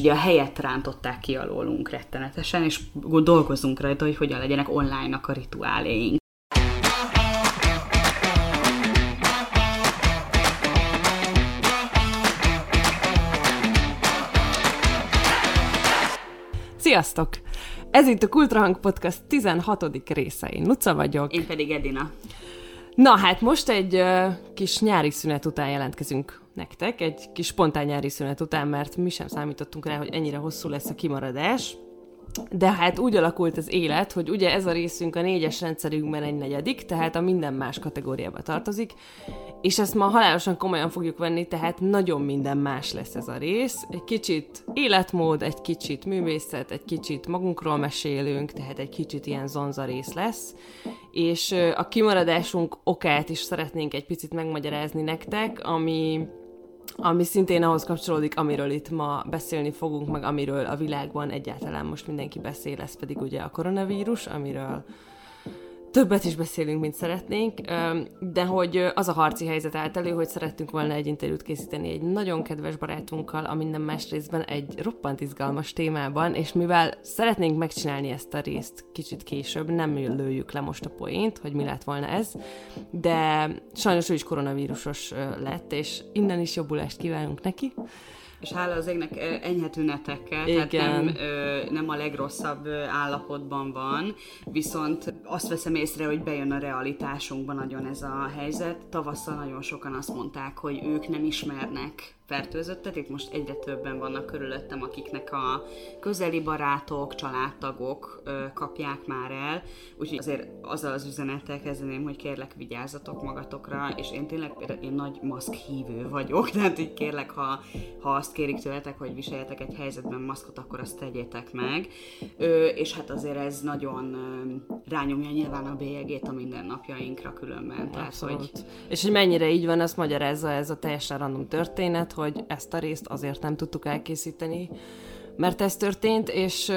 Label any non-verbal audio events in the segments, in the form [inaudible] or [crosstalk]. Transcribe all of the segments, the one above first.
ugye a helyet rántották ki alólunk rettenetesen, és dolgozunk rajta, hogy hogyan legyenek online-nak a rituáléink. Sziasztok! Ez itt a Kultrahang Podcast 16. része. Én Luca vagyok. Én pedig Edina. Na hát most egy uh, kis nyári szünet után jelentkezünk nektek, egy kis spontán nyári szünet után, mert mi sem számítottunk rá, hogy ennyire hosszú lesz a kimaradás. De hát úgy alakult az élet, hogy ugye ez a részünk a négyes rendszerünkben egy negyedik, tehát a minden más kategóriába tartozik, és ezt ma halálosan komolyan fogjuk venni, tehát nagyon minden más lesz ez a rész. Egy kicsit életmód, egy kicsit művészet, egy kicsit magunkról mesélünk, tehát egy kicsit ilyen zonza rész lesz. És a kimaradásunk okát is szeretnénk egy picit megmagyarázni nektek, ami ami szintén ahhoz kapcsolódik, amiről itt ma beszélni fogunk, meg amiről a világban egyáltalán most mindenki beszél, ez pedig ugye a koronavírus, amiről többet is beszélünk, mint szeretnénk, de hogy az a harci helyzet állt elő, hogy szerettünk volna egy interjút készíteni egy nagyon kedves barátunkkal, a minden más részben egy roppant izgalmas témában, és mivel szeretnénk megcsinálni ezt a részt kicsit később, nem lőjük le most a poént, hogy mi lett volna ez, de sajnos ő is koronavírusos lett, és innen is jobbulást kívánunk neki és hála az égnek enyhe tünetekkel, Igen. tehát nem, nem a legrosszabb állapotban van, viszont azt veszem észre, hogy bejön a realitásunkban nagyon ez a helyzet. Tavasszal nagyon sokan azt mondták, hogy ők nem ismernek fertőzöttet. Itt most egyre többen vannak körülöttem, akiknek a közeli barátok, családtagok ö, kapják már el. Úgyhogy azért azzal az üzenettel kezdeném, hogy kérlek vigyázzatok magatokra, és én tényleg én nagy maszk hívő vagyok, [laughs] tehát így kérlek, ha, ha azt kérik tőletek, hogy viseljetek egy helyzetben maszkot, akkor azt tegyétek meg. Ö, és hát azért ez nagyon ö, rányomja nyilván a bélyegét a mindennapjainkra különben. Tehát, hogy... És hogy mennyire így van, azt magyarázza ez a teljesen random történet, hogy ezt a részt azért nem tudtuk elkészíteni, mert ez történt, és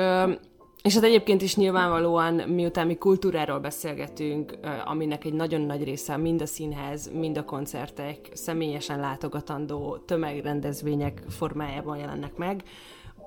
és hát egyébként is nyilvánvalóan, miután mi kultúráról beszélgetünk, aminek egy nagyon nagy része mind a színház, mind a koncertek, személyesen látogatandó tömegrendezvények formájában jelennek meg,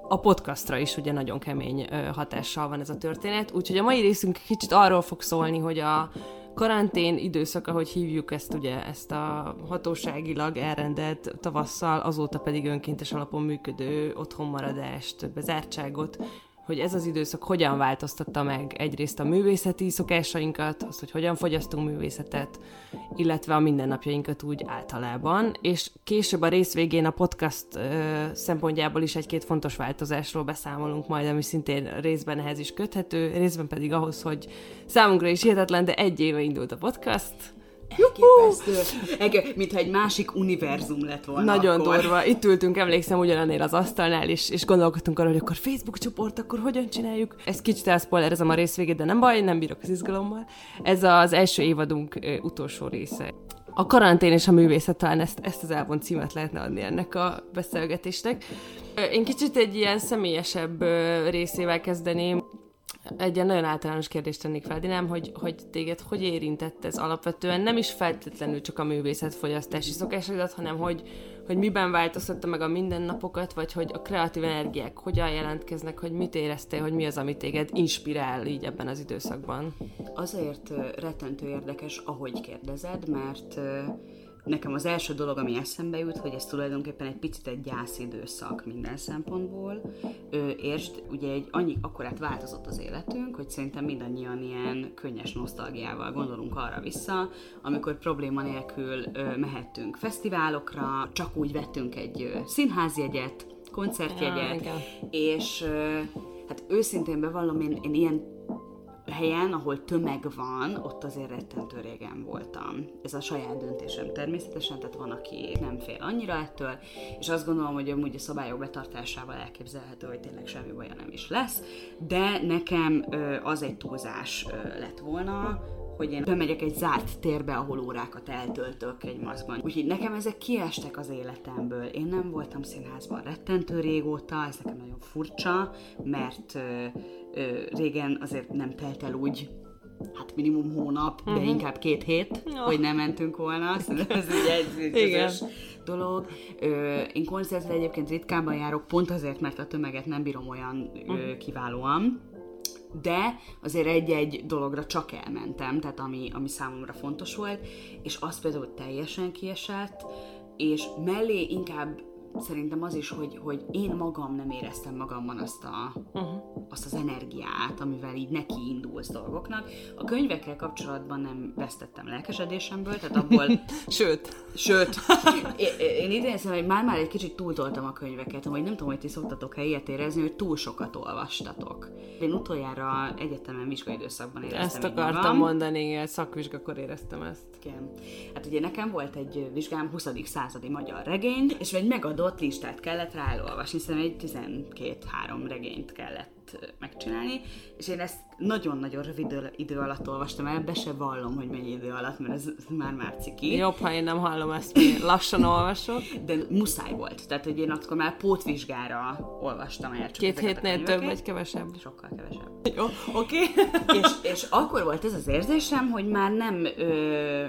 a podcastra is ugye nagyon kemény hatással van ez a történet, úgyhogy a mai részünk kicsit arról fog szólni, hogy a karantén időszak, ahogy hívjuk ezt ugye, ezt a hatóságilag elrendelt tavasszal, azóta pedig önkéntes alapon működő otthonmaradást, bezártságot hogy ez az időszak hogyan változtatta meg egyrészt a művészeti szokásainkat, azt, hogy hogyan fogyasztunk művészetet, illetve a mindennapjainkat úgy általában, és később a rész végén a podcast ö, szempontjából is egy-két fontos változásról beszámolunk majd, ami szintén részben ehhez is köthető, részben pedig ahhoz, hogy számunkra is hihetetlen, de egy éve indult a podcast, Elképesztő. Mintha egy másik univerzum lett volna Nagyon akkor. durva. Itt ültünk, emlékszem, ugyanannél az asztalnál, és, és gondolkodtunk arra, hogy akkor Facebook csoport, akkor hogyan csináljuk. Ez kicsit elszpoilerezem a rész végét, de nem baj, nem bírok az izgalommal. Ez az első évadunk utolsó része. A karantén és a művészet talán ezt, ezt az elvont címet lehetne adni ennek a beszélgetésnek. Én kicsit egy ilyen személyesebb részével kezdeném egy ilyen nagyon általános kérdést tennék fel, Dinám, hogy, hogy téged hogy érintett ez alapvetően nem is feltétlenül csak a művészet fogyasztási szokásaidat, hanem hogy, hogy miben változtatta meg a mindennapokat, vagy hogy a kreatív energiák hogyan jelentkeznek, hogy mit éreztél, hogy mi az, ami téged inspirál így ebben az időszakban? Azért rettentő érdekes, ahogy kérdezed, mert Nekem az első dolog, ami eszembe jut, hogy ez tulajdonképpen egy picit egy gyászidőszak minden szempontból. Ö, értsd, ugye egy annyi, akkorát változott az életünk, hogy szerintem mindannyian ilyen könnyes nosztalgiával gondolunk arra vissza, amikor probléma nélkül ö, mehettünk fesztiválokra, csak úgy vettünk egy ö, színházjegyet, koncertjegyet, ja, és ö, hát őszintén bevallom, én, én ilyen helyen, ahol tömeg van, ott azért rettentő régen voltam. Ez a saját döntésem természetesen, tehát van, aki nem fél annyira ettől, és azt gondolom, hogy amúgy a szabályok betartásával elképzelhető, hogy tényleg semmi baja nem is lesz, de nekem az egy túlzás lett volna, hogy én bemegyek egy zárt térbe, ahol órákat eltöltök egy maszkban. Úgyhogy nekem ezek kiestek az életemből. Én nem voltam színházban rettentő régóta, ez nekem nagyon furcsa, mert régen azért nem telt el úgy hát minimum hónap, de Mhm. inkább két hét, Ja. hogy nem mentünk volna. Szerintem [laughs] ez egy, egy, egy Igen. dolog. Ö, én koncertre egyébként ritkábban járok, pont azért, mert a tömeget nem bírom olyan Mhm. ö, kiválóan, de azért egy-egy dologra csak elmentem, tehát ami, ami számomra fontos volt, és az például teljesen kiesett, és mellé inkább szerintem az is, hogy, hogy én magam nem éreztem magamban azt, a, uh-huh. azt az energiát, amivel így neki indulsz dolgoknak. A könyvekkel kapcsolatban nem vesztettem lelkesedésemből, tehát abból [laughs] Sőt, Sőt, én, én idén szerintem, hogy már-már egy kicsit túltoltam a könyveket, vagy nem tudom, hogy ti szoktatok-e ilyet érezni, hogy túl sokat olvastatok. Én utoljára egyetemen vizsgaidőszakban éreztem ezt akartam magam. mondani, igen, szakvizsgakor éreztem ezt. Igen. Hát ugye nekem volt egy vizsgám 20. századi magyar regény, és egy megadott listát kellett rá elolvasni, szerintem egy 12-3 regényt kellett megcsinálni, és én ezt nagyon-nagyon rövid idő- alatt olvastam el, be se vallom, hogy mennyi idő alatt, mert ez már-már ciki. Jobb, ha én nem hallom ezt, mert lassan olvasok. de muszáj volt. Tehát, hogy én akkor már pótvizsgára olvastam el. Csak Két hétnél több vagy kevesebb? Sokkal kevesebb. Jó, oké. és, és akkor volt ez az érzésem, hogy már nem... Ö,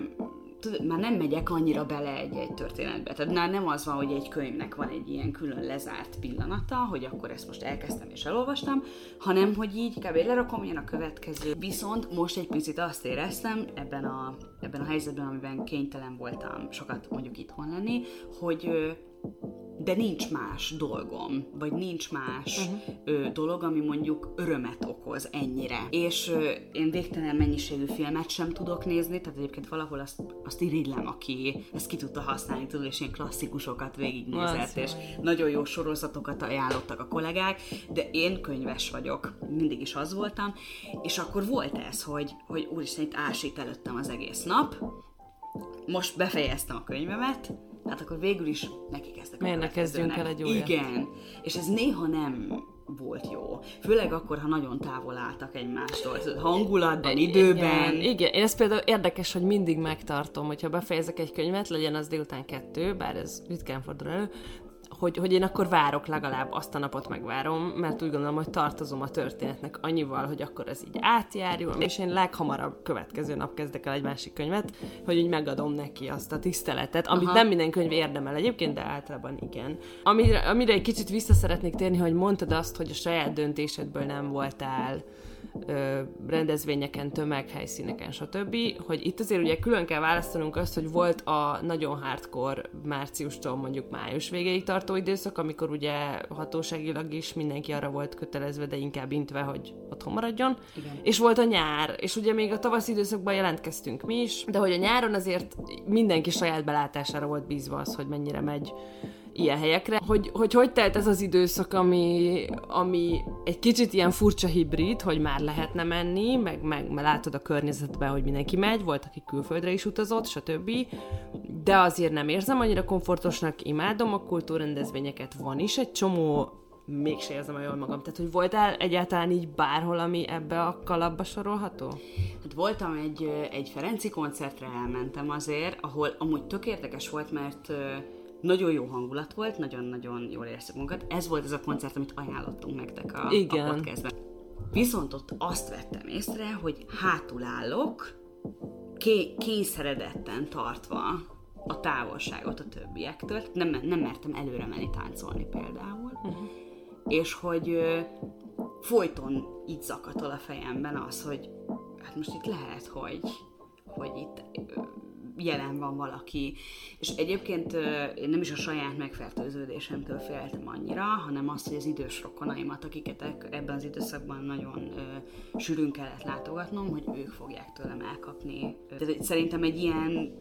már nem megyek annyira bele egy-egy történetbe. Tehát már nem az van, hogy egy könyvnek van egy ilyen külön lezárt pillanata, hogy akkor ezt most elkezdtem és elolvastam, hanem hogy így kb. lerakom, jön a következő. Viszont most egy picit azt éreztem ebben a, ebben a helyzetben, amiben kénytelen voltam sokat mondjuk itthon lenni, hogy de nincs más dolgom, vagy nincs más uh-huh. ö, dolog, ami mondjuk örömet okoz ennyire. És ö, én végtelen mennyiségű filmet sem tudok nézni, tehát egyébként valahol azt, azt irigylem, aki ezt ki tudta használni, tudod, és ilyen klasszikusokat végignézett, és nagyon jó sorozatokat ajánlottak a kollégák, de én könyves vagyok, mindig is az voltam, és akkor volt ez, hogy, hogy úristen, itt ásít előttem az egész nap, most befejeztem a könyvemet, hát akkor végül is neki kezdtek Miért ne kezdjünk el egy újat? Igen, és ez néha nem volt jó. Főleg akkor, ha nagyon távol álltak egymástól. Hangulatban, időben. Igen, igen, én ezt például érdekes, hogy mindig megtartom, hogyha befejezek egy könyvet, legyen az délután kettő, bár ez ritkán fordul elő, hogy, hogy én akkor várok legalább azt a napot megvárom, mert úgy gondolom, hogy tartozom a történetnek annyival, hogy akkor ez így átjárjon, és én leghamarabb következő nap kezdek el egy másik könyvet, hogy így megadom neki azt a tiszteletet, amit Aha. nem minden könyv érdemel egyébként, de általában igen. Amire, amire egy kicsit vissza szeretnék térni, hogy mondtad azt, hogy a saját döntésedből nem voltál ö, rendezvényeken, tömeghelyszíneken, stb., hogy itt azért ugye külön kell választanunk azt, hogy volt a nagyon hardcore márciustól mondjuk május végéig tartó időszak, amikor ugye hatóságilag is mindenki arra volt kötelezve, de inkább intve, hogy otthon maradjon. Igen. És volt a nyár, és ugye még a tavasz időszakban jelentkeztünk mi is, de hogy a nyáron azért mindenki saját belátására volt bízva az, hogy mennyire megy ilyen helyekre. Hogy, hogy hogy telt ez az időszak, ami, ami egy kicsit ilyen furcsa hibrid, hogy már lehetne menni, meg, meg, meg látod a környezetben, hogy mindenki megy, volt, aki külföldre is utazott, stb. De azért nem érzem annyira komfortosnak, imádom a kultúrrendezvényeket, van is egy csomó mégse érzem jól magam. Tehát, hogy voltál egyáltalán így bárhol, ami ebbe a kalapba sorolható? Hát voltam egy, egy Ferenci koncertre, elmentem azért, ahol amúgy tök érdekes volt, mert nagyon jó hangulat volt, nagyon-nagyon jól éreztük magunkat. Ez volt ez a koncert, amit ajánlottunk nektek a, Igen. a podcastben. Viszont ott azt vettem észre, hogy hátul állok, ké- kényszeredetten tartva a távolságot a többiektől. Nem, nem mertem előre menni táncolni például. Uh-huh. És hogy ö, folyton így zakatol a fejemben az, hogy hát most itt lehet, hogy, hogy itt jelen van valaki. És egyébként én nem is a saját megfertőződésemtől féltem annyira, hanem azt, hogy az idős rokonaimat, akiket ebben az időszakban nagyon sűrűn kellett látogatnom, hogy ők fogják tőlem elkapni. Tehát szerintem egy ilyen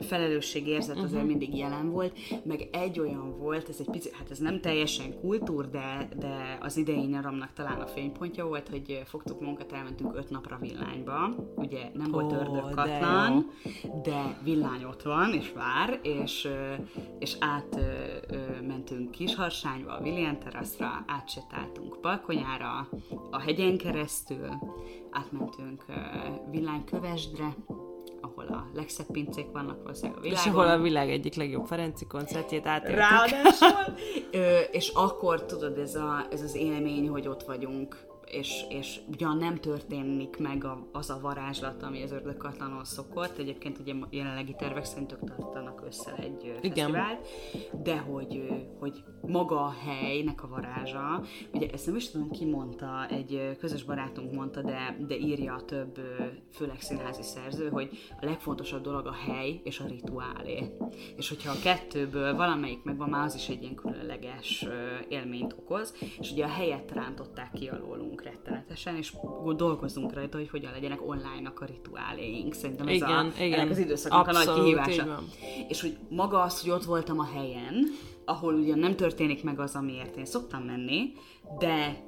felelősségérzet azért uh-huh. mindig jelen volt, meg egy olyan volt, ez egy picit, hát ez nem teljesen kultúr, de, de az idei nyaramnak talán a fénypontja volt, hogy fogtuk magunkat, elmentünk öt napra villányba, ugye nem volt de ördögkatlan, de villány ott van, és vár, és, és át ö, ö, mentünk Kisharsányba, a Villian teraszra, átsétáltunk Palkonyára, a hegyen keresztül, átmentünk Villánykövesdre, ahol a legszebb pincék vannak valószínűleg a És világon. ahol a világ egyik legjobb Ferenci koncertjét átéltük. Ráadásul. Ö, és akkor tudod, ez, a, ez az élmény, hogy ott vagyunk és, és ugyan nem történik meg a, az a varázslat, ami az ördögkatlanon szokott, egyébként ugye jelenlegi tervek szerint ők tartanak össze egy Igen. fesztivált, de hogy, hogy maga a helynek a varázsa, ugye ezt nem is tudom ki mondta, egy közös barátunk mondta, de, de írja több, főleg színházi szerző, hogy a legfontosabb dolog a hely és a rituálé. És hogyha a kettőből valamelyik megvan, már az is egy ilyen különleges élményt okoz, és ugye a helyet rántották ki alólunk rettenetesen, és dolgozunk rajta, hogy hogyan legyenek online-nak a rituáléink. Szerintem ez igen, a, igen. ennek az időszaknak Abszolút, a nagy kihívása. És hogy maga az, hogy ott voltam a helyen, ahol ugyan nem történik meg az, amiért én szoktam menni, de,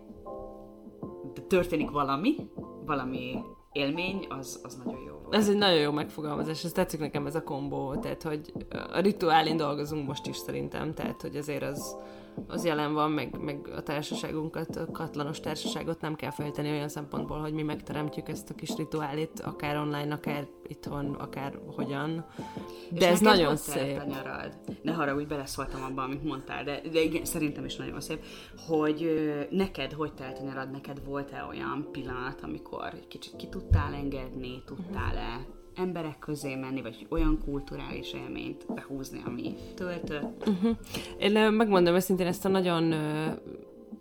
de történik valami, valami élmény, az, az nagyon jó volt. Ez egy nagyon jó megfogalmazás, ez tetszik nekem ez a kombó, tehát hogy a rituálén dolgozunk most is szerintem, tehát hogy azért az, az jelen van, meg, meg a társaságunkat, a katlanos társaságot nem kell fejteni olyan szempontból, hogy mi megteremtjük ezt a kis rituálét, akár online, akár itthon, akár hogyan. De És ez nagyon szép. A nyarad. Ne haragudj, beleszóltam abban, amit mondtál, de, de igen, szerintem is nagyon szép, hogy ö, neked hogy telt a nyarad, neked volt-e olyan pillanat, amikor egy kicsit ki tudtál engedni, tudtál-e emberek közé menni, vagy olyan kulturális élményt behúzni, ami töltött. Uh-huh. Én megmondom őszintén ezt a nagyon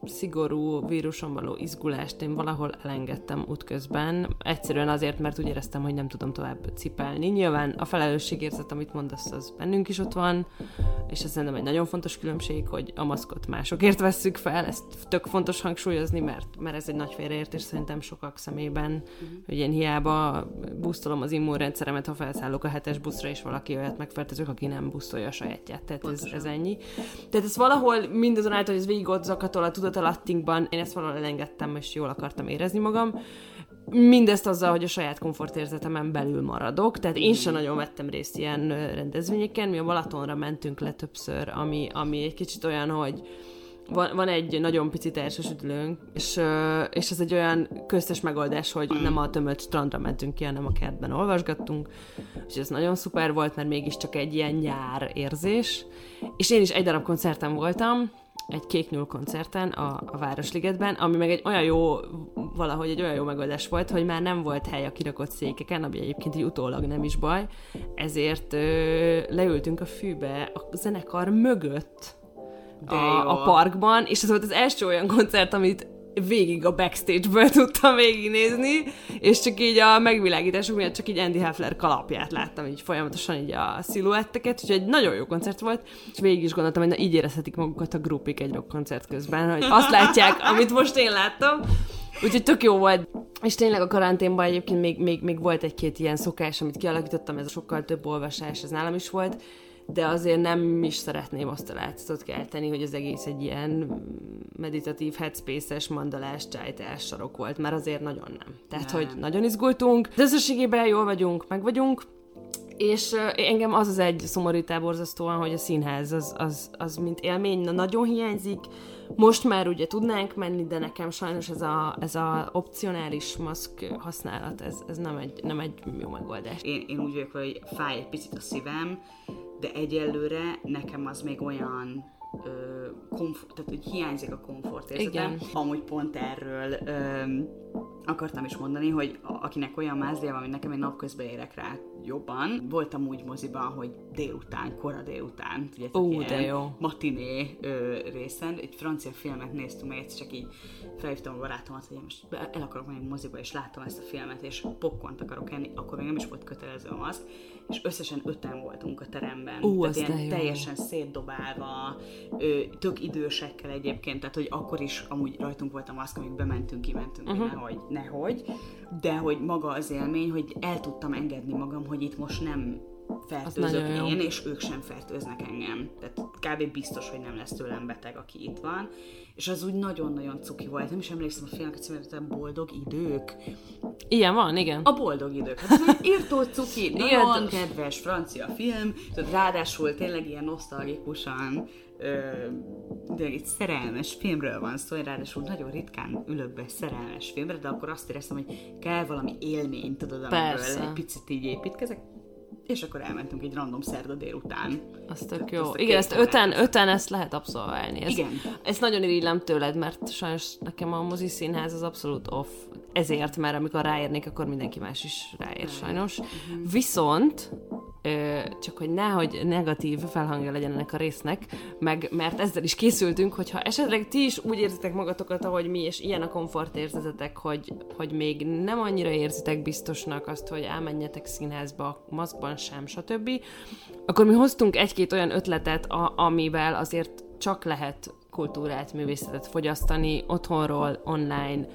szigorú víruson való izgulást én valahol elengedtem útközben. Egyszerűen azért, mert úgy éreztem, hogy nem tudom tovább cipelni. Nyilván a felelősségérzet, amit mondasz, az bennünk is ott van, és ez szerintem egy nagyon fontos különbség, hogy a maszkot másokért vesszük fel, ezt tök fontos hangsúlyozni, mert, mert ez egy nagy félreértés szerintem sokak szemében, uh-huh. hogy én hiába busztolom az immunrendszeremet, ha felszállok a hetes buszra, és valaki olyat megfertőzök, aki nem busztolja a sajátját. Tehát ez, ez, ennyi. Tehát ez valahol mindazonáltal, hogy ez végig ott zakatol a tudatalattinkban, én ezt valahol elengedtem, és jól akartam érezni magam. Mindezt azzal, hogy a saját komfortérzetemen belül maradok, tehát én sem nagyon vettem részt ilyen rendezvényeken, mi a Balatonra mentünk le többször, ami, ami egy kicsit olyan, hogy van, van egy nagyon pici társasüdülőnk, és, és ez egy olyan köztes megoldás, hogy nem a tömött strandra mentünk ki, hanem a kertben olvasgattunk, és ez nagyon szuper volt, mert mégiscsak egy ilyen nyár érzés, és én is egy darab koncerten voltam, egy kék nyúl koncerten a, a Városligetben, ami meg egy olyan jó, valahogy egy olyan jó megoldás volt, hogy már nem volt hely a kirakott székeken, ami egyébként így utólag nem is baj, ezért ö, leültünk a fűbe a zenekar mögött a, a parkban, és ez volt az első olyan koncert, amit végig a backstage-ből [laughs] tudtam végignézni, és csak így a megvilágítások miatt csak így Andy Heffler kalapját láttam, így folyamatosan így a sziluetteket, úgyhogy egy nagyon jó koncert volt, és végig is gondoltam, hogy na, így érezhetik magukat a grupik egy rock koncert közben, hogy azt látják, [laughs] amit most én láttam. Úgyhogy tök jó volt. És tényleg a karanténban egyébként még, még, még volt egy-két ilyen szokás, amit kialakítottam, ez a sokkal több olvasás, ez nálam is volt, de azért nem is szeretném azt a látszatot kelteni, hogy az egész egy ilyen meditatív headspace-es mandalás csájtás sarok volt, mert azért nagyon nem. Tehát, nem. hogy nagyon izgultunk, de összességében jól vagyunk, meg vagyunk, és engem az az egy szomorítá borzasztóan, hogy a színház az, az, az mint élmény na, nagyon hiányzik. Most már ugye tudnánk menni, de nekem sajnos ez a, ez a opcionális maszk használat, ez, ez nem, egy, nem egy jó megoldás. Én, én úgy vagyok, hogy fáj egy picit a szívem, de egyelőre nekem az még olyan ö, komfort, tehát hogy hiányzik a komfort érzetem. Igen. Amúgy pont erről ö, akartam is mondani, hogy akinek olyan mázlia van, mint nekem, én napközben érek rá jobban. Voltam úgy moziban, hogy délután, kora délután, tudjátok, Ó, de jó. matiné ö, részen, egy francia filmet néztünk meg, csak így felhívtam a barátomat, hogy én most el akarok menni moziba, és láttam ezt a filmet, és pokkont akarok enni, akkor még nem is volt kötelező az, és összesen öten voltunk a teremben. Ú, tehát ilyen jó. teljesen szétdobálva, ö, tök idősekkel egyébként, tehát hogy akkor is amúgy rajtunk volt a maszk, amíg bementünk, kimentünk, uh-huh. nehogy, nehogy, de hogy maga az élmény, hogy el tudtam engedni magam, hogy itt most nem fertőzök én, és ők sem fertőznek engem. Tehát kb. biztos, hogy nem lesz tőlem beteg, aki itt van. És az úgy nagyon-nagyon cuki volt. Nem is emlékszem a filmek címét, Boldog idők. Ilyen van, igen. A Boldog idők. Hát ez írtó cuki, [laughs] nagyon kedves francia film, ráadásul tényleg ilyen nosztalgikusan de egy szerelmes filmről van szó, én ráadásul nagyon ritkán ülök be szerelmes filmre, de akkor azt éreztem, hogy kell valami élmény, tudod, amiből egy picit így építkezek és akkor elmentünk egy random szerda délután. Az tök jó. azt a Igen, ezt öten, öten ezt lehet abszolválni. Ez, Igen. Ezt nagyon irigylem tőled, mert sajnos nekem a mozi színház az abszolút off. Ezért, mert amikor ráérnék, akkor mindenki más is ráér sajnos. Viszont Ö, csak hogy nehogy negatív felhangja legyen ennek a résznek, meg, mert ezzel is készültünk, hogyha esetleg ti is úgy érzitek magatokat, ahogy mi, és ilyen a komfortérzetetek, hogy, hogy még nem annyira érzitek biztosnak azt, hogy elmenjetek színházba, maszkban sem, stb., akkor mi hoztunk egy-két olyan ötletet, a, amivel azért csak lehet kultúrát, művészetet fogyasztani otthonról, online,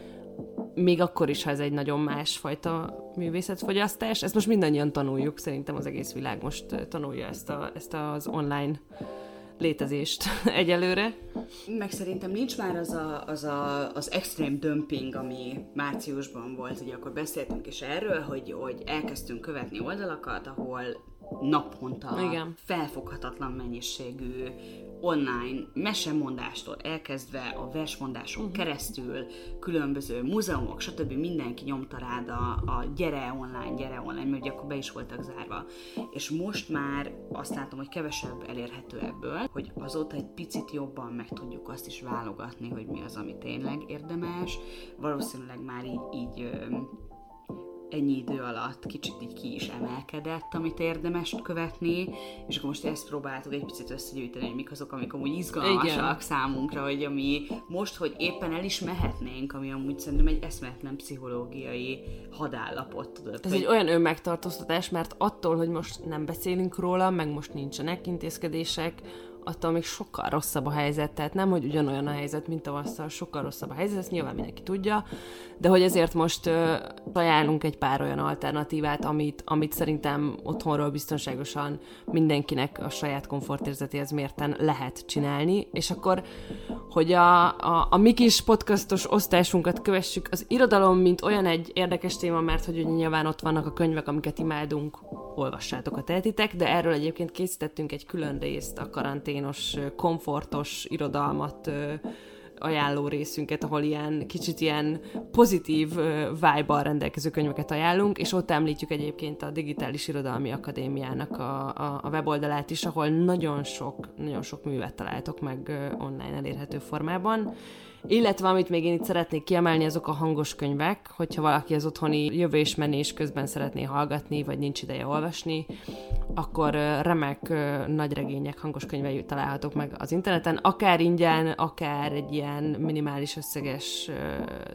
még akkor is, ha ez egy nagyon másfajta művészetfogyasztás. Ezt most mindannyian tanuljuk, szerintem az egész világ most tanulja ezt, a, ezt az online létezést [laughs] egyelőre. Meg szerintem nincs már az a, az, a, az extrém dömping, ami márciusban volt, ugye akkor beszéltünk is erről, hogy, hogy elkezdtünk követni oldalakat, ahol naponta Igen. felfoghatatlan mennyiségű online mesemondástól elkezdve a versmondáson Mhm. uh-huh. keresztül, különböző múzeumok, stb. mindenki nyomta rád a, a gyere online, gyere online, mert ugye akkor be is voltak zárva. És most már azt látom, hogy kevesebb elérhető ebből, hogy azóta egy picit jobban meg tudjuk azt is válogatni, hogy mi az, ami tényleg érdemes. Valószínűleg már így, így ennyi idő alatt kicsit így ki is emelkedett, amit érdemes követni, és akkor most ezt próbáltuk egy picit összegyűjteni, hogy mik azok, amik amúgy izgalmasak Igen. számunkra, hogy ami most, hogy éppen el is mehetnénk, ami amúgy szerintem egy eszméletlen pszichológiai hadállapot, tudod. Ez hogy egy olyan önmegtartóztatás, mert attól, hogy most nem beszélünk róla, meg most nincsenek intézkedések, attól még sokkal rosszabb a helyzet, tehát nem, hogy ugyanolyan a helyzet, mint tavasszal, sokkal rosszabb a helyzet, ezt nyilván mindenki tudja, de hogy ezért most ö, ajánlunk egy pár olyan alternatívát, amit, amit szerintem otthonról biztonságosan mindenkinek a saját komfortérzetéhez mérten lehet csinálni, és akkor, hogy a, a, a mi kis podcastos osztásunkat kövessük, az irodalom, mint olyan egy érdekes téma, mert hogy ugye nyilván ott vannak a könyvek, amiket imádunk, olvassátok, ha tehetitek, de erről egyébként készítettünk egy külön részt, a karanténos, komfortos irodalmat ajánló részünket, ahol ilyen kicsit ilyen pozitív ö, vibe-bal rendelkező könyveket ajánlunk, és ott említjük egyébként a Digitális Irodalmi Akadémiának a, a, a weboldalát is, ahol nagyon sok, nagyon sok művet találtok meg online elérhető formában. Illetve amit még én itt szeretnék kiemelni, azok a hangos könyvek, hogyha valaki az otthoni jövésmenés közben szeretné hallgatni, vagy nincs ideje olvasni, akkor remek ö, nagyregények, hangos könyvei találhatók meg az interneten, akár ingyen, akár egy ilyen minimális összeges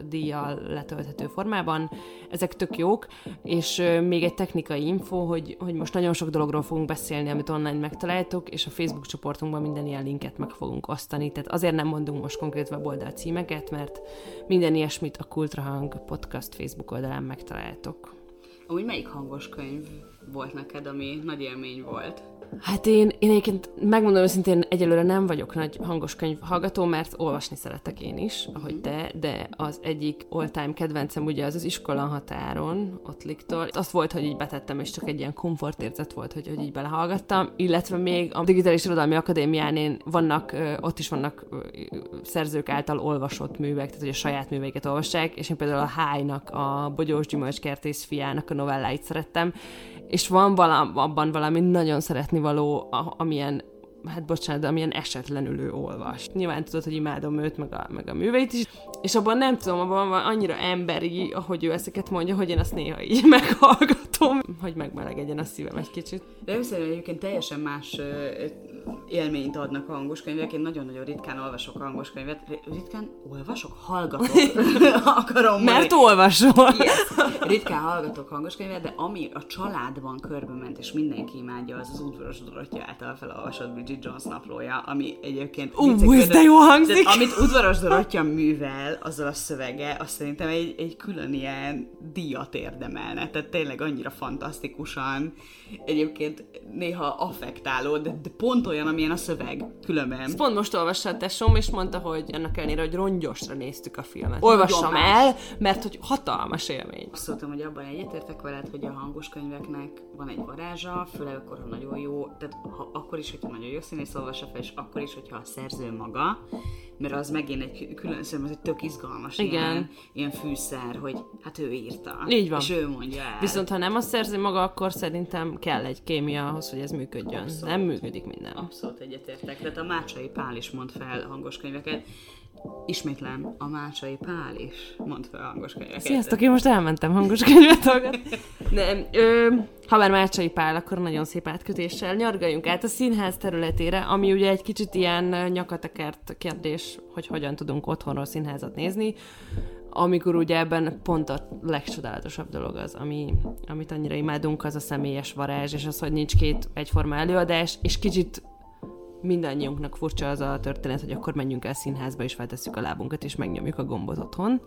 díjjal letölthető formában. Ezek tök jók, és még egy technikai info, hogy, hogy most nagyon sok dologról fogunk beszélni, amit online megtaláltok, és a Facebook csoportunkban minden ilyen linket meg fogunk osztani, tehát azért nem mondunk most konkrét weboldal címeket, mert minden ilyesmit a Kultrahang Podcast Facebook oldalán megtaláltok. Amúgy melyik hangos könyv volt neked, ami nagy élmény volt? Hát én, én egyébként megmondom őszintén, egyelőre nem vagyok nagy hangos könyv hallgató, mert olvasni szeretek én is, ahogy te, de az egyik all-time kedvencem ugye az az iskola határon, ott liktól. Azt volt, hogy így betettem, és csak egy ilyen komfortérzet volt, hogy, hogy így belehallgattam, illetve még a Digitális Irodalmi Akadémián én vannak, ott is vannak szerzők által olvasott művek, tehát hogy a saját műveiket olvassák, és én például a Hájnak, a Bogyós Gyümölcskertész fiának a novelláit szerettem, és van valam, abban valami nagyon szeretni való, a- amilyen hát bocsánat, de amilyen esetlenül ő olvas. Nyilván tudod, hogy imádom őt, meg a, meg a műveit is, és abban nem tudom, abban van annyira emberi, ahogy ő ezeket mondja, hogy én azt néha így [laughs] meghallgatom, hogy megmelegedjen a szívem egy kicsit. De szerintem egyébként teljesen más élményt adnak a hangos könyvek. Én nagyon-nagyon ritkán olvasok hangos könyvet. Ritkán olvasok? Hallgatok. [laughs] Akarom Mert mondani. olvasol! Yes. Ritkán hallgatok hangos könyvet, de ami a családban körbe ment, és mindenki imádja, az az udvaros Dorottya által felolvasott Bridget Jones naplója, ami egyébként... Ú, ez de jó hangzik! Tehát, amit udvaros Dorottya művel, azzal a szövege, azt szerintem egy, egy külön ilyen díjat érdemelne. Tehát tényleg annyira fantasztikusan, egyébként néha affektáló, de, de pont olyan, amilyen a szöveg, különben. Ezt pont most olvassa a tesóm, és mondta, hogy annak ellenére, hogy rongyosra néztük a filmet. Olvassam el, mert hogy hatalmas élmény. Azt szóltam, hogy abban egyetértek veled, hogy a hangos könyveknek van egy varázsa, főleg akkor, ha nagyon jó, tehát ha, akkor is, hogyha nagyon jó színész olvassa fel, és akkor is, hogyha a szerző maga mert az megint egy külön szem, az egy tök izgalmas Igen. Ilyen, ilyen fűszer, hogy hát ő írta. Így van. És ő mondja el. Viszont ha nem azt szerzi maga, akkor szerintem kell egy kémia ahhoz, hogy ez működjön. Abszolút. Nem működik minden. Abszolút egyetértek. Tehát a Mácsai Pál is mond fel hangos könyveket. Ismétlem, a Mácsai Pál is mond fel hangos könyveket. Sziasztok, én most elmentem hangos könyvet hallgatni. Nem, ö, ha már Mácsai Pál, akkor nagyon szép átkötéssel nyargaljunk át a színház területére, ami ugye egy kicsit ilyen nyakatekert kérdés, hogy hogyan tudunk otthonról színházat nézni, amikor ugye ebben pont a legcsodálatosabb dolog az, ami, amit annyira imádunk, az a személyes varázs, és az, hogy nincs két egyforma előadás, és kicsit mindannyiunknak furcsa az a történet, hogy akkor menjünk el színházba, és feltesszük a lábunkat, és megnyomjuk a gombot otthon.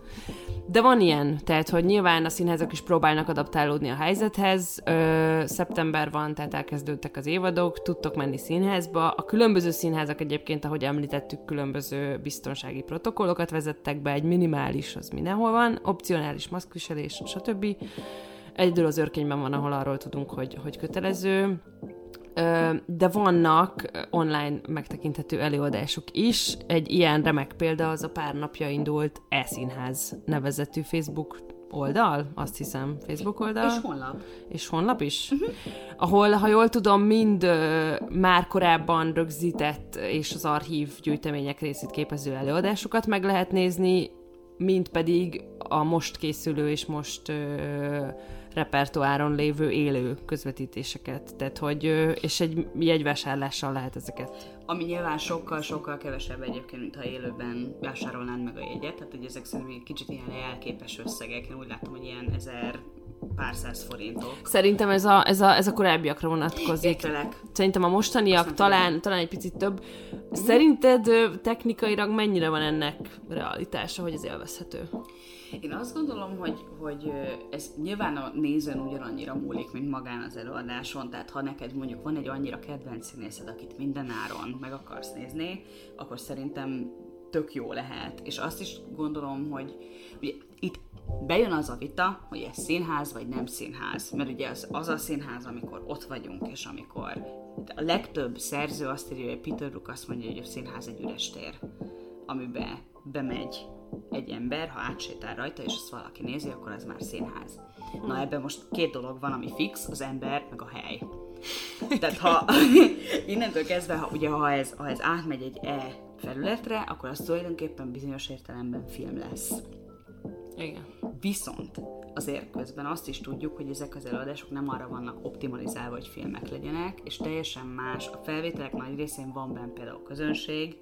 De van ilyen, tehát, hogy nyilván a színházak is próbálnak adaptálódni a helyzethez. Ö, szeptember van, tehát elkezdődtek az évadok, tudtok menni színházba. A különböző színházak egyébként, ahogy említettük, különböző biztonsági protokollokat vezettek be, egy minimális az mindenhol van, opcionális maszkviselés, stb. Egyedül az örkényben van, ahol arról tudunk, hogy, hogy kötelező. De vannak online megtekinthető előadások is. Egy ilyen remek példa az a pár napja indult E-színház nevezetű Facebook oldal, azt hiszem, Facebook oldal. És honlap. És honlap is? Uh-huh. Ahol, ha jól tudom, mind ö, már korábban rögzített és az archív gyűjtemények részét képező előadásokat meg lehet nézni, mint pedig a most készülő és most ö, repertoáron lévő élő közvetítéseket. Tehát, hogy, és egy jegyvásárlással lehet ezeket. Ami nyilván sokkal-sokkal kevesebb egyébként, mint ha élőben vásárolnád meg a jegyet. Tehát, hogy ezek szerintem egy kicsit ilyen jelképes összegek. Én úgy látom, hogy ilyen ezer pár száz forintok. Szerintem ez a, ez a, ez a korábbiakra vonatkozik. Értelek. Szerintem a mostaniak talán, talán egy picit több. Szerinted technikailag mennyire van ennek realitása, hogy ez élvezhető? Én azt gondolom, hogy, hogy ez nyilván a nézőn ugyanannyira múlik, mint magán az előadáson, tehát ha neked mondjuk van egy annyira kedvenc színészed, akit minden áron meg akarsz nézni, akkor szerintem tök jó lehet. És azt is gondolom, hogy ugye, itt bejön az a vita, hogy ez színház vagy nem színház. Mert ugye az, az a színház, amikor ott vagyunk, és amikor a legtöbb szerző azt írja, hogy Peter Brook azt mondja, hogy a színház egy üres tér, amibe bemegy egy ember, ha átsétál rajta, és azt valaki nézi, akkor az már színház. Na ebben most két dolog van, ami fix, az ember, meg a hely. Tehát ha [laughs] innentől kezdve, ha, ugye, ha ez, ha ez átmegy egy E felületre, akkor az tulajdonképpen bizonyos értelemben film lesz. Igen. Viszont azért közben azt is tudjuk, hogy ezek az előadások nem arra vannak optimalizálva, hogy filmek legyenek, és teljesen más. A felvételek nagy részén van benne például közönség,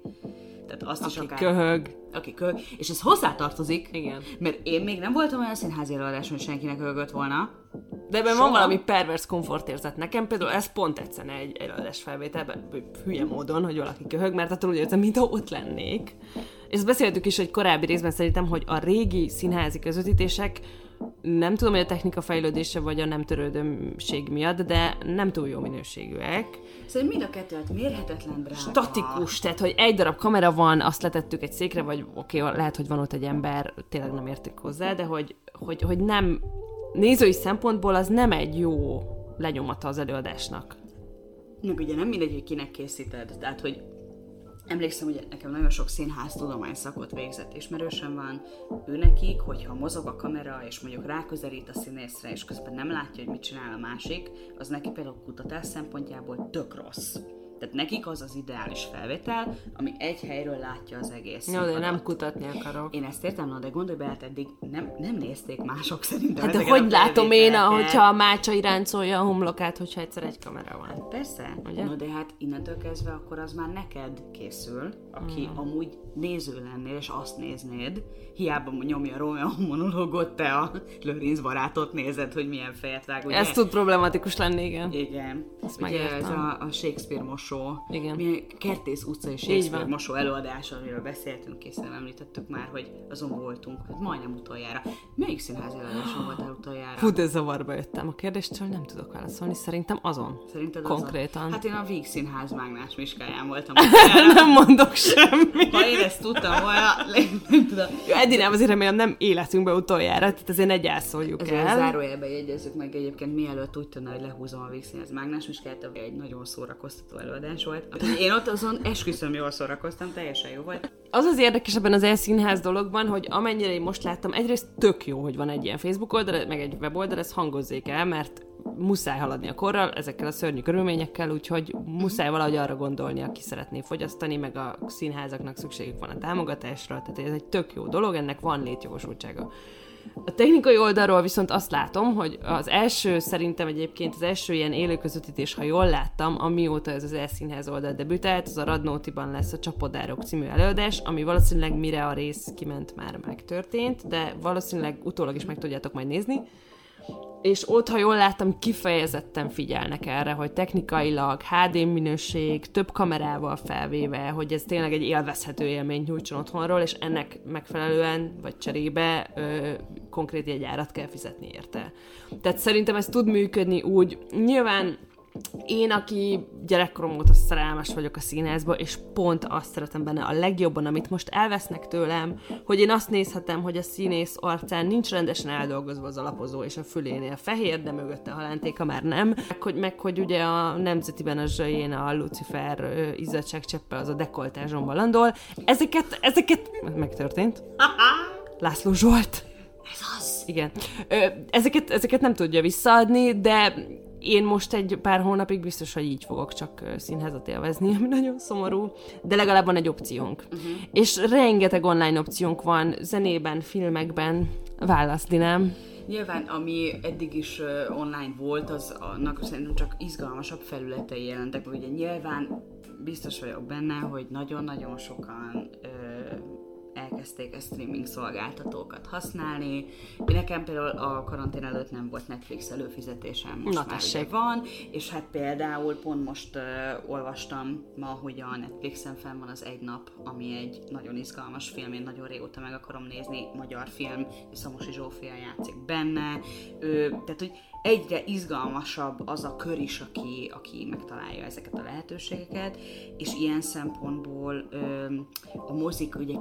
tehát azt is Aki akár... köhög. Aki köhög. És ez hozzátartozik, Igen. mert én még nem voltam olyan színházi előadáson, hogy senkinek köhögött volna. De ebben Soha. van valami pervers komfortérzet. Nekem például ez pont tetszene egy előadás felvételben, hülye módon, hogy valaki köhög, mert attól úgy érzem, mintha ott lennék. És ezt beszéltük is egy korábbi részben szerintem, hogy a régi színházi közvetítések nem tudom, hogy a technika fejlődése vagy a nem törődömség miatt, de nem túl jó minőségűek. Szerintem mind a kettő, hát mérhetetlen drága. Statikus, tehát hogy egy darab kamera van, azt letettük egy székre, vagy oké, okay, lehet, hogy van ott egy ember, tényleg nem értik hozzá, de hogy, hogy, hogy nem, nézői szempontból az nem egy jó lenyomata az előadásnak. Meg ugye nem mindegy, hogy kinek készíted. Tehát, hogy emlékszem, hogy nekem nagyon sok színház tudomány szakot végzett ismerősöm van, ő nekik, hogyha mozog a kamera, és mondjuk ráközelít a színészre, és közben nem látja, hogy mit csinál a másik, az neki például kutatás szempontjából tök rossz. Tehát nekik az az ideális felvétel, ami egy helyről látja az egész Jó, de nem kutatni akarok. Én ezt értem, na, de gondolj bele, hát eddig nem, nem nézték mások szerintem Hát de hogy látom én, hogyha a mácsa iráncolja a homlokát, hogyha egyszer egy kamera van? Persze, Ugye? no, de hát innentől kezdve akkor az már neked készül, aki Hmm. amúgy néző lennél, és azt néznéd, hiába nyomja Romeo monológot, te a Lőrinc barátot nézed, hogy milyen fejet vág, ugye? Ez tud problematikus lenni, igen. Igen. Ezt Ugye ez a, a Shakespeare mosó. Igen. Kertész utcai Shakespeare mosó előadás, amiről beszéltünk, és nem említettük már, hogy azon voltunk, hát majdnem utoljára. Melyik színházi előadáson voltál utoljára? Fú, de zavarba jöttem. A kérdéstől nem tudok válaszolni, szerintem azon. Szerinted Konkrétan. Az a... Hát én a Víg Színház Mágnás Miskáján voltam [laughs] nem mondok semmit. Ha én ezt tudtam volna, Tudom. Jó, Eddi nem, azért remélem nem életünkbe utoljára, tehát azért ne gyászoljuk Ezzel el. zárójelbe jegyezzük meg egyébként, mielőtt úgy tűnne, hogy lehúzom a Vígszínház mágnás miskát, ami egy nagyon szórakoztató előadás volt. Én ott azon esküszöm jól szórakoztam, teljesen jó volt. Az az érdekes ebben az elszínház dologban, hogy amennyire én most láttam, egyrészt tök jó, hogy van egy ilyen Facebook oldal, meg egy weboldal, ezt hangozzék el, mert muszáj haladni a korral, ezekkel a szörnyű körülményekkel, úgyhogy muszáj valahogy arra gondolni, aki szeretné fogyasztani, meg a színházaknak szükségük van a támogatásra, tehát ez egy tök jó dolog, ennek van létjogosultsága. A technikai oldalról viszont azt látom, hogy az első, szerintem egyébként az első ilyen élő közvetítés, ha jól láttam, amióta ez az elszínház oldal debütált, az a Radnótiban lesz a Csapodárok című előadás, ami valószínűleg mire a rész kiment már megtörtént, de valószínűleg utólag is meg tudjátok majd nézni és ott, ha jól láttam, kifejezetten figyelnek erre, hogy technikailag HD minőség, több kamerával felvéve, hogy ez tényleg egy élvezhető élmény nyújtson otthonról, és ennek megfelelően, vagy cserébe ö, konkrét egy árat kell fizetni érte. Tehát szerintem ez tud működni úgy, nyilván én, aki gyerekkorom óta szerelmes vagyok a színházba, és pont azt szeretem benne a legjobban, amit most elvesznek tőlem, hogy én azt nézhetem, hogy a színész arcán nincs rendesen eldolgozva az alapozó, és a fülénél fehér, de mögötte a halántéka már nem. Meg hogy, meg, hogy ugye a nemzetiben a zsajén a Lucifer izzadságcseppe az a dekoltázsomban landol. Ezeket, ezeket megtörtént. László Zsolt. Ez az. Igen. Ezeket, ezeket nem tudja visszaadni, de én most egy pár hónapig biztos, hogy így fogok csak színházat élvezni, ami nagyon szomorú, de legalább van egy opciónk. Uh-huh. És rengeteg online opciónk van, zenében, filmekben, választni, nem? Nyilván, ami eddig is uh, online volt, az annak szerintem csak izgalmasabb felületei jelentek, ugye nyilván biztos vagyok benne, hogy nagyon-nagyon sokan uh, elkezdték a streaming szolgáltatókat használni. Nekem például a karantén előtt nem volt Netflix előfizetésem, most Na, már ugye van, és hát például pont most uh, olvastam ma, hogy a Netflixen fenn van az Egy Nap, ami egy nagyon izgalmas film, én nagyon régóta meg akarom nézni, magyar film, Szamosi Zsófia játszik benne, ő, tehát hogy egyre izgalmasabb az a kör is, aki, aki megtalálja ezeket a lehetőségeket, és ilyen szempontból ö, a mozik ugye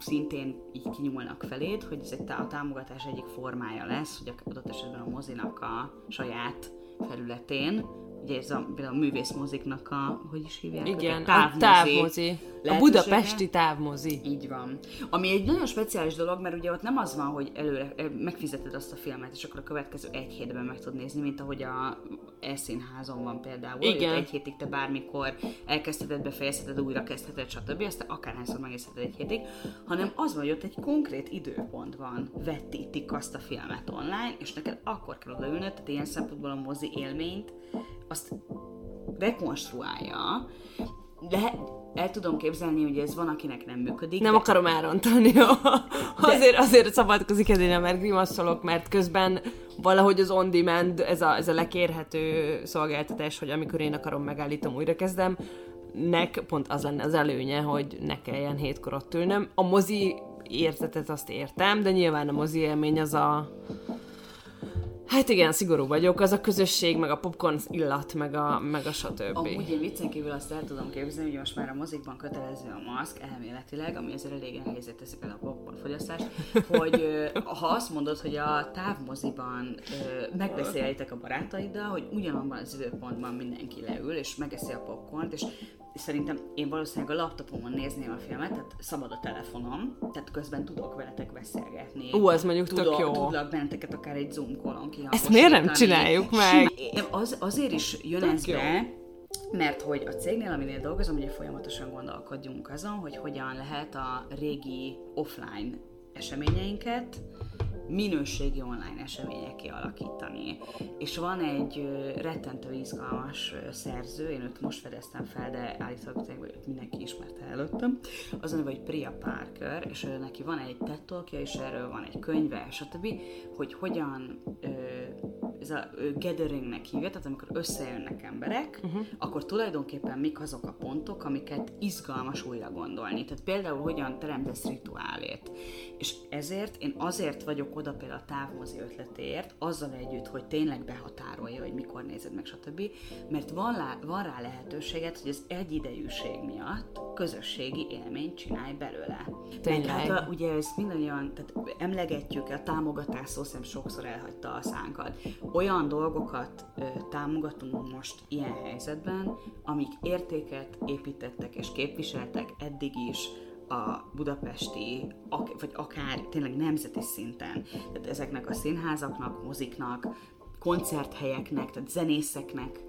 szintén így kinyúlnak feléd, hogy ez egy a támogatás egyik formája lesz, hogy adott esetben a mozinak a saját felületén ugye ez a, például a művészmoziknak a, hogy is hívják? Igen, a távmozi. A budapesti távmozi. Így van. Ami egy nagyon speciális dolog, mert ugye ott nem az van, hogy előre megfizeted azt a filmet, és akkor a következő egy hétben meg tud nézni, mint ahogy a e-színházon van például. Igen. Egy hétig te bármikor elkezdheted, befejezheted, újra kezdheted, stb. Azt akárhányszor megnézheted egy hétig, hanem az van, hogy ott egy konkrét időpont van, vetítik azt a filmet online, és neked akkor kell odaülnöd, tehát ilyen szempontból a mozi élményt azt rekonstruálja, de el tudom képzelni, hogy ez van, akinek nem működik. Nem de... akarom elrontani. De... azért, azért szabadkozik Edina, mert grimaszolok, mert közben valahogy az on-demand, ez a, ez a lekérhető szolgáltatás, hogy amikor én akarom, megállítom, újra kezdem, nek pont az lenne az előnye, hogy ne kelljen hétkor ott ülnöm. A mozi érzetet azt értem, de nyilván a mozi élmény az a Hát igen, szigorú vagyok, az a közösség, meg a popcorn illat, meg a, meg a stb. Amúgy én viccen kívül azt el tudom képzelni, hogy most már a mozikban kötelező a maszk, elméletileg, ami ezért elég nehézé teszi például a popcorn fogyasztást, [laughs] hogy ha azt mondod, hogy a távmoziban megbeszéljétek a barátaiddal, hogy ugyanabban az időpontban mindenki leül, és megeszi a popcornt, és és szerintem én valószínűleg a laptopomon nézném a filmet, tehát szabad a telefonom, tehát közben tudok veletek beszélgetni. Ú, az mondjuk tudok, tök jó. Tudlak benneteket akár egy Zoom kolon Ezt miért nem csináljuk meg? Az, azért is jön tök ez jó. be, mert hogy a cégnél, aminél dolgozom, ugye folyamatosan gondolkodjunk azon, hogy hogyan lehet a régi offline eseményeinket minőségi online események kialakítani. És van egy rettentő izgalmas szerző, én őt most fedeztem fel, de állítólag őt mindenki ismerte előttem. Az a neve, hogy Priya Parker, és neki van egy TED és erről van egy könyve, stb., hogy hogyan ö, ez a gatheringnek hívja, tehát amikor összejönnek emberek, uh-huh. akkor tulajdonképpen mik azok a pontok, amiket izgalmas újra gondolni. Tehát például hogyan teremtesz rituálét. És ezért én azért vagyok oda például a távmozi ötletéért, azzal együtt, hogy tényleg behatárolja, hogy mikor nézed meg, stb. Mert van, lá, van rá lehetőséget, hogy az egyidejűség miatt közösségi élményt csinálj belőle. Tényleg. Hát, ugye ezt mindannyian tehát emlegetjük, a támogatás szó szem sokszor elhagyta a szánkat. Olyan dolgokat ö, támogatunk most ilyen helyzetben, amik értéket építettek és képviseltek eddig is, a budapesti, vagy akár tényleg nemzeti szinten. Tehát ezeknek a színházaknak, moziknak, koncerthelyeknek, tehát zenészeknek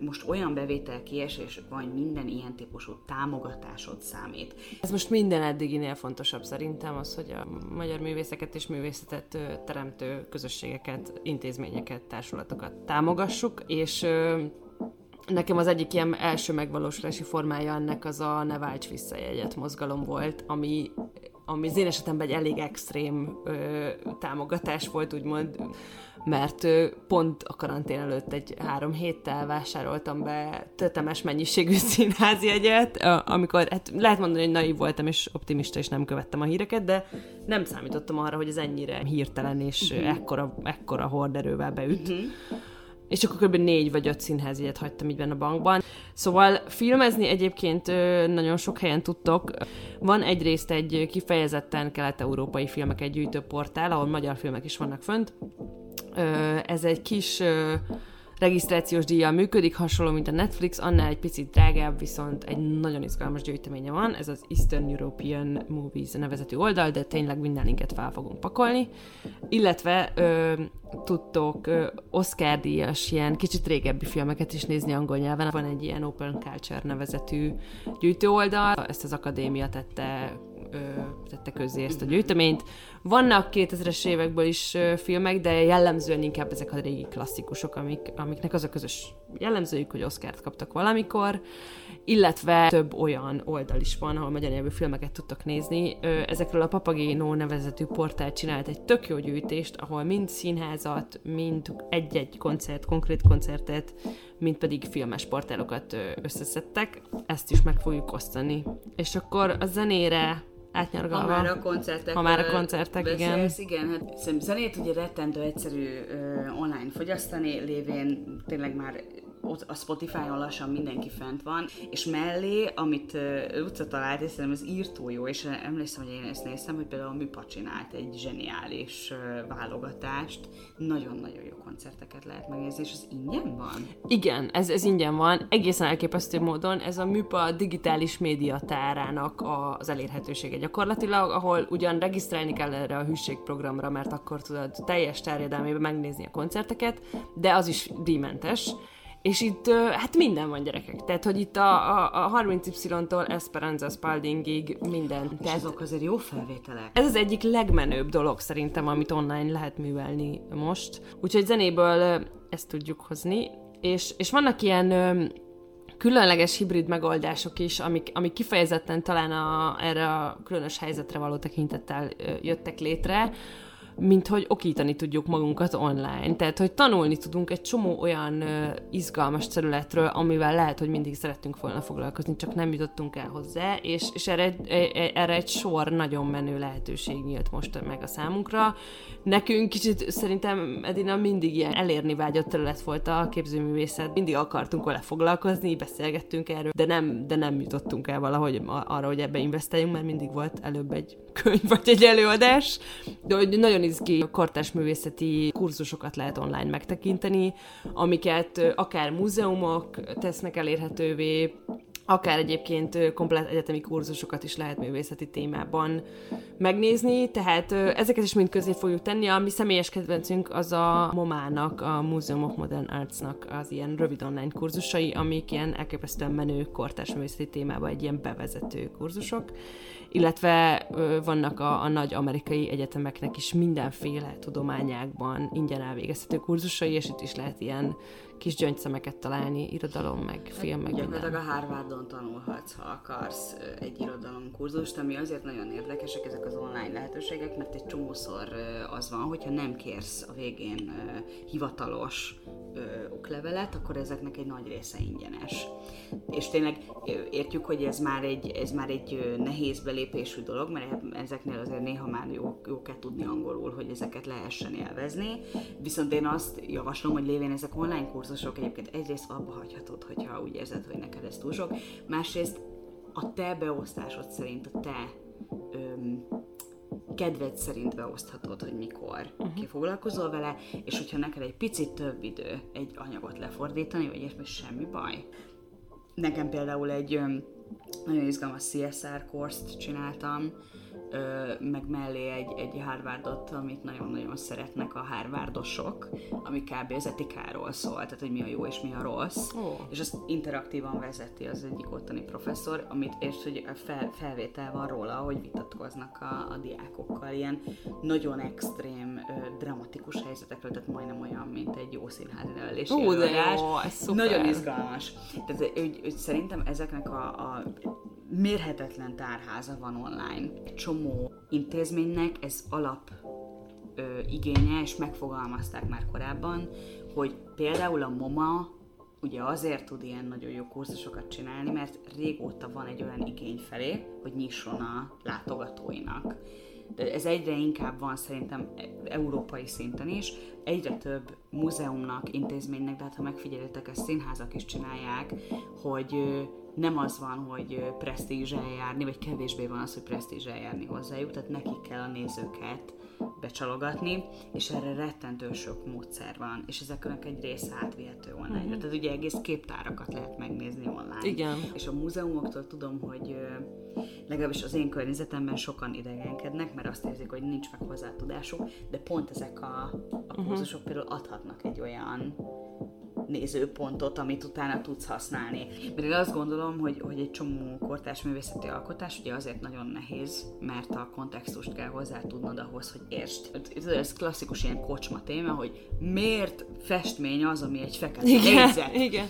most olyan bevétel kiesés van, minden ilyen típusú támogatásod számít. Ez most minden eddiginél fontosabb szerintem az, hogy a magyar művészeket és művészetet teremtő közösségeket, intézményeket, társulatokat támogassuk, és Nekem az egyik ilyen első megvalósulási formája ennek az a Ne válts visszajegyet mozgalom volt, ami ami az én esetemben egy elég extrém ö, támogatás volt, úgymond, mert pont a karantén előtt egy három héttel vásároltam be tetemes mennyiségű [laughs] színházi egyet, amikor hát lehet mondani, hogy naiv voltam és optimista, és nem követtem a híreket, de nem számítottam arra, hogy ez ennyire hirtelen és uh-huh. ekkora, ekkora horderővel beüt. Uh-huh és akkor kb. négy vagy öt színházjegyet hagytam így benne a bankban. Szóval filmezni egyébként nagyon sok helyen tudtok. Van egyrészt egy kifejezetten kelet-európai filmeket gyűjtő portál, ahol magyar filmek is vannak fönt. Ez egy kis regisztrációs díjjal működik, hasonló, mint a Netflix, annál egy picit drágább, viszont egy nagyon izgalmas gyűjteménye van, ez az Eastern European Movies nevezetű oldal, de tényleg minden linket fel fogunk pakolni. Illetve ö, tudtok ö, Oscar díjas ilyen kicsit régebbi filmeket is nézni angol nyelven. Van egy ilyen Open Culture nevezetű gyűjtő oldal, ezt az akadémia tette tette közzé ezt a gyűjteményt. Vannak 2000-es évekből is filmek, de jellemzően inkább ezek a régi klasszikusok, amik, amiknek az a közös jellemzőjük, hogy Oscárt kaptak valamikor, illetve több olyan oldal is van, ahol magyar nyelvű filmeket tudtak nézni. Ezekről a Papagino nevezetű portál csinált egy tök jó gyűjtést, ahol mind színházat, mind egy-egy koncert, konkrét koncertet, mind pedig filmes portálokat összeszedtek. Ezt is meg fogjuk osztani. És akkor a zenére átnyargalva. Ha már a koncertek. Ha már a koncertek, beszélsz, igen. igen. Hát zenét ugye rettentő egyszerű uh, online fogyasztani, lévén tényleg már a Spotify-on lassan mindenki fent van, és mellé, amit Luca talált, és szerintem ez írtó jó, és emlékszem, hogy én ezt néztem, hogy például a Műpa csinált egy zseniális válogatást, nagyon-nagyon jó koncerteket lehet megnézni, és az ingyen van? Igen, ez, ez ingyen van, egészen elképesztő módon, ez a Műpa digitális médiatárának az elérhetősége gyakorlatilag, ahol ugyan regisztrálni kell erre a hűségprogramra, mert akkor tudod teljes terjedelmében megnézni a koncerteket, de az is díjmentes, és itt hát minden van gyerekek. Tehát, hogy itt a, a, a 30Y-tól Esperanza Spaldingig minden. És Tehát, azok azért jó felvételek. Ez az egyik legmenőbb dolog szerintem, amit online lehet művelni most. Úgyhogy zenéből ezt tudjuk hozni. És, és vannak ilyen különleges hibrid megoldások is, amik, amik kifejezetten talán a, erre a különös helyzetre való tekintettel jöttek létre, mint hogy okítani tudjuk magunkat online. Tehát, hogy tanulni tudunk egy csomó olyan uh, izgalmas területről, amivel lehet, hogy mindig szerettünk volna foglalkozni, csak nem jutottunk el hozzá, és, és erre, egy, e, e, erre egy sor nagyon menő lehetőség nyílt most meg a számunkra. Nekünk kicsit szerintem Edina mindig ilyen elérni vágyott terület volt a képzőművészet, mindig akartunk vele foglalkozni, beszélgettünk erről, de nem, de nem jutottunk el valahogy arra, hogy ebbe investáljunk, mert mindig volt előbb egy [laughs] könyv vagy egy előadás, de hogy nagyon izgi kortás művészeti kurzusokat lehet online megtekinteni, amiket akár múzeumok tesznek elérhetővé, akár egyébként komplet egyetemi kurzusokat is lehet művészeti témában megnézni, tehát ezeket is mind közé fogjuk tenni. A mi személyes kedvencünk az a MOMA-nak, a Museum of Modern Arts-nak az ilyen rövid online kurzusai, amik ilyen elképesztően menő kortárs művészeti témában egy ilyen bevezető kurzusok illetve vannak a, a nagy amerikai egyetemeknek is mindenféle tudományákban ingyen elvégezhető kurzusai, és itt is lehet ilyen kis gyöngyszemeket találni, irodalom, meg film, meg Gyakorlatilag a Harvardon tanulhatsz, ha akarsz egy irodalomkurzust, ami azért nagyon érdekesek ezek az online lehetőségek, mert egy csomószor az van, hogyha nem kérsz a végén hivatalos ö, oklevelet, akkor ezeknek egy nagy része ingyenes. És tényleg értjük, hogy ez már egy, ez már egy nehéz belépésű dolog, mert ezeknél azért néha már jó, jó kell tudni angolul, hogy ezeket lehessen élvezni. Viszont én azt javaslom, hogy lévén ezek online kurzusok, egyébként egyrészt abba hagyhatod, hogyha úgy érzed, hogy neked ez túl sok, másrészt a te beosztásod szerint, a te öm, kedved szerint beoszthatod, hogy mikor uh-huh. ki foglalkozol vele, és hogyha neked egy picit több idő egy anyagot lefordítani, vagy ilyesmi, semmi baj. Nekem például egy nagyon izgalmas CSR course csináltam, meg mellé egy, egy Harvardot, amit nagyon-nagyon szeretnek a Harvardosok, ami kb. az etikáról szól, tehát hogy mi a jó és mi a rossz, Ó. és azt interaktívan vezeti az egyik ottani professzor, amit és hogy fel, felvétel van róla, hogy vitatkoznak a, a diákokkal, ilyen nagyon extrém, ö, dramatikus helyzetekről, tehát majdnem olyan, mint egy jó színházi nevelési Ó, de jó, ez szuper. Nagyon izgalmas. Tehát hogy, hogy szerintem ezeknek a, a mérhetetlen tárháza van online. Egy csomó intézménynek ez alap ö, igénye, és megfogalmazták már korábban, hogy például a MOMA ugye azért tud ilyen nagyon jó kurzusokat csinálni, mert régóta van egy olyan igény felé, hogy nyisson a látogatóinak. De ez egyre inkább van szerintem európai szinten is. Egyre több múzeumnak, intézménynek, de hát ha megfigyelitek, ezt színházak is csinálják, hogy nem az van, hogy presztízsel járni, vagy kevésbé van az, hogy presztízsel járni hozzájuk, tehát nekik kell a nézőket becsalogatni, és erre rettentő sok módszer van, és ezeknek egy része átvihető online. Uh-huh. Tehát ugye egész képtárakat lehet megnézni online. Igen. És a múzeumoktól tudom, hogy legalábbis az én környezetemben sokan idegenkednek, mert azt érzik, hogy nincs meg hozzá tudásuk, de pont ezek a, a kurzusok uh-huh. például adhatnak egy olyan nézőpontot, amit utána tudsz használni. Mert én azt gondolom, hogy, hogy egy csomó kortárs művészeti alkotás ugye azért nagyon nehéz, mert a kontextust kell hozzá tudnod ahhoz, hogy értsd. Ez, ez klasszikus ilyen kocsma téma, hogy miért festmény az, ami egy fekete Igen, négyzet. igen.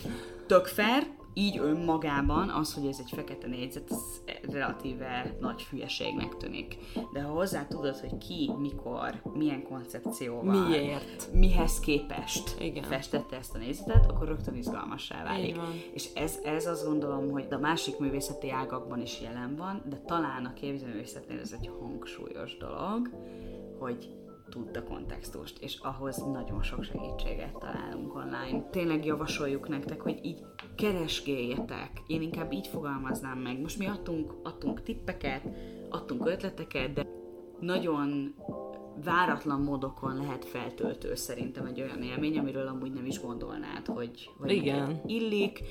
Tök fair, így önmagában az, hogy ez egy fekete négyzet, az relatíve nagy hülyeségnek tűnik. De ha hozzá tudod, hogy ki, mikor, milyen koncepcióval, Miért? mihez képest Igen. festette ezt a nézetet, akkor rögtön izgalmassá válik. És ez, ez azt gondolom, hogy a másik művészeti ágakban is jelen van, de talán a képzőművészetnél ez egy hangsúlyos dolog, hogy tudd a kontextust, és ahhoz nagyon sok segítséget találunk online. Tényleg javasoljuk nektek, hogy így keresgéljetek. Én inkább így fogalmaznám meg. Most mi adtunk, adtunk tippeket, adtunk ötleteket, de nagyon váratlan módokon lehet feltöltő szerintem egy olyan élmény, amiről amúgy nem is gondolnád, hogy, hogy Igen. illik,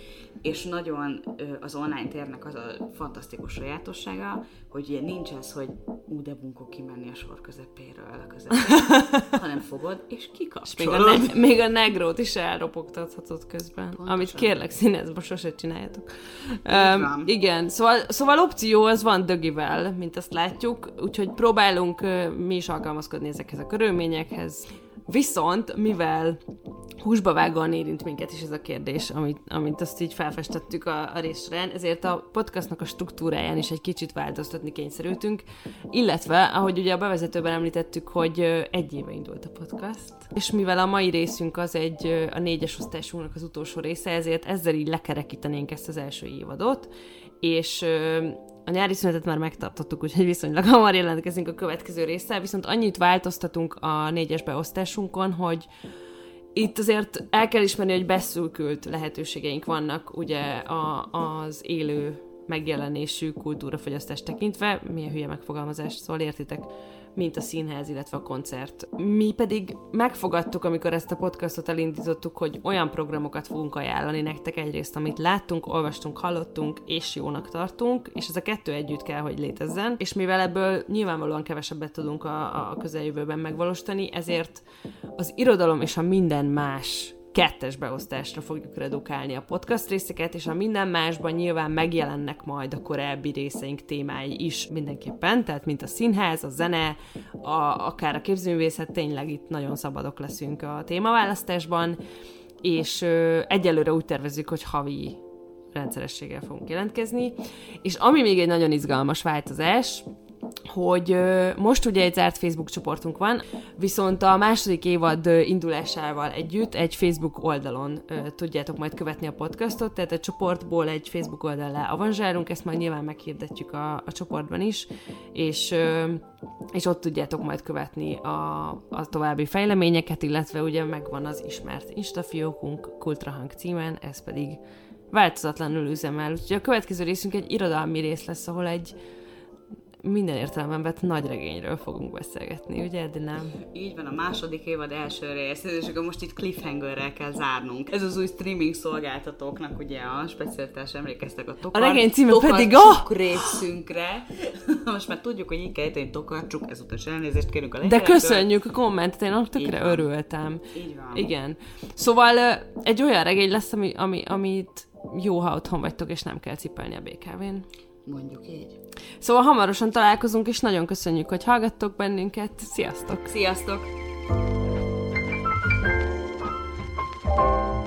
és nagyon az online térnek az a fantasztikus sajátossága, hogy ugye nincs ez, hogy ú, de bunkó kimenni a sor közepéről a [laughs] közepére, hanem fogod, és Még a, kikapcsolod. ne- még a negrót is elropogtathatod közben. Pontosan. Amit kérlek színezbe sose csináljátok. Um, igen, szóval, szóval opció az van dögivel, mint azt látjuk, úgyhogy próbálunk ö, mi is alkalmazkodni ezekhez a körülményekhez. Viszont, mivel húsba vágóan érint minket is ez a kérdés, amit, amit azt így felfestettük a, a részre, ezért a podcastnak a struktúráján is egy kicsit változtatni kényszerültünk, illetve, ahogy ugye a bevezetőben említettük, hogy egy éve indult a podcast, és mivel a mai részünk az egy a négyes osztásunknak az utolsó része, ezért ezzel így lekerekítenénk ezt az első évadot, és a nyári szünetet már megtartottuk, úgyhogy viszonylag hamar jelentkezünk a következő résszel, viszont annyit változtatunk a négyes beosztásunkon, hogy itt azért el kell ismerni, hogy beszűkült lehetőségeink vannak ugye a, az élő megjelenésű kultúrafogyasztást tekintve, milyen hülye megfogalmazás, szóval értitek, mint a színház, illetve a koncert. Mi pedig megfogadtuk, amikor ezt a podcastot elindítottuk, hogy olyan programokat fogunk ajánlani nektek egyrészt, amit láttunk, olvastunk, hallottunk, és jónak tartunk, és ez a kettő együtt kell, hogy létezzen, és mivel ebből nyilvánvalóan kevesebbet tudunk a, a közeljövőben megvalósítani, ezért az irodalom és a minden más kettes beosztásra fogjuk redukálni a podcast részeket, és a minden másban nyilván megjelennek majd a korábbi részeink témái is mindenképpen, tehát mint a színház, a zene, a, akár a képzőművészet, tényleg itt nagyon szabadok leszünk a témaválasztásban, és ö, egyelőre úgy tervezzük, hogy havi rendszerességgel fogunk jelentkezni. És ami még egy nagyon izgalmas változás, hogy most ugye egy zárt Facebook csoportunk van, viszont a második évad indulásával együtt egy Facebook oldalon tudjátok majd követni a podcastot, tehát a csoportból egy Facebook oldalra avanzsálunk, ezt majd nyilván meghirdetjük a, a csoportban is, és, és ott tudjátok majd követni a, a további fejleményeket, illetve ugye megvan az ismert Instafiókunk Kultrahang címen, ez pedig változatlanul üzemel. Úgyhogy a következő részünk egy irodalmi rész lesz, ahol egy minden értelemben vett nagy regényről fogunk beszélgetni, ugye, de nem? Így van, a második évad első rész, és akkor most itt cliffhangerrel kell zárnunk. Ez az új streaming szolgáltatóknak ugye a specialitás emlékeztek a tokar, A regény címe pedig a... [laughs] részünkre. most már tudjuk, hogy így kell ejteni tokarcsuk, ezután is elnézést kérünk a De köszönjük a kommentet, én annak tökre örültem. Így van. Igen. Szóval egy olyan regény lesz, ami, ami, amit jó, ha otthon vagytok, és nem kell cipelni a BKV-n mondjuk így. Szóval hamarosan találkozunk, és nagyon köszönjük, hogy hallgattok bennünket. Sziasztok! Sziasztok! thank you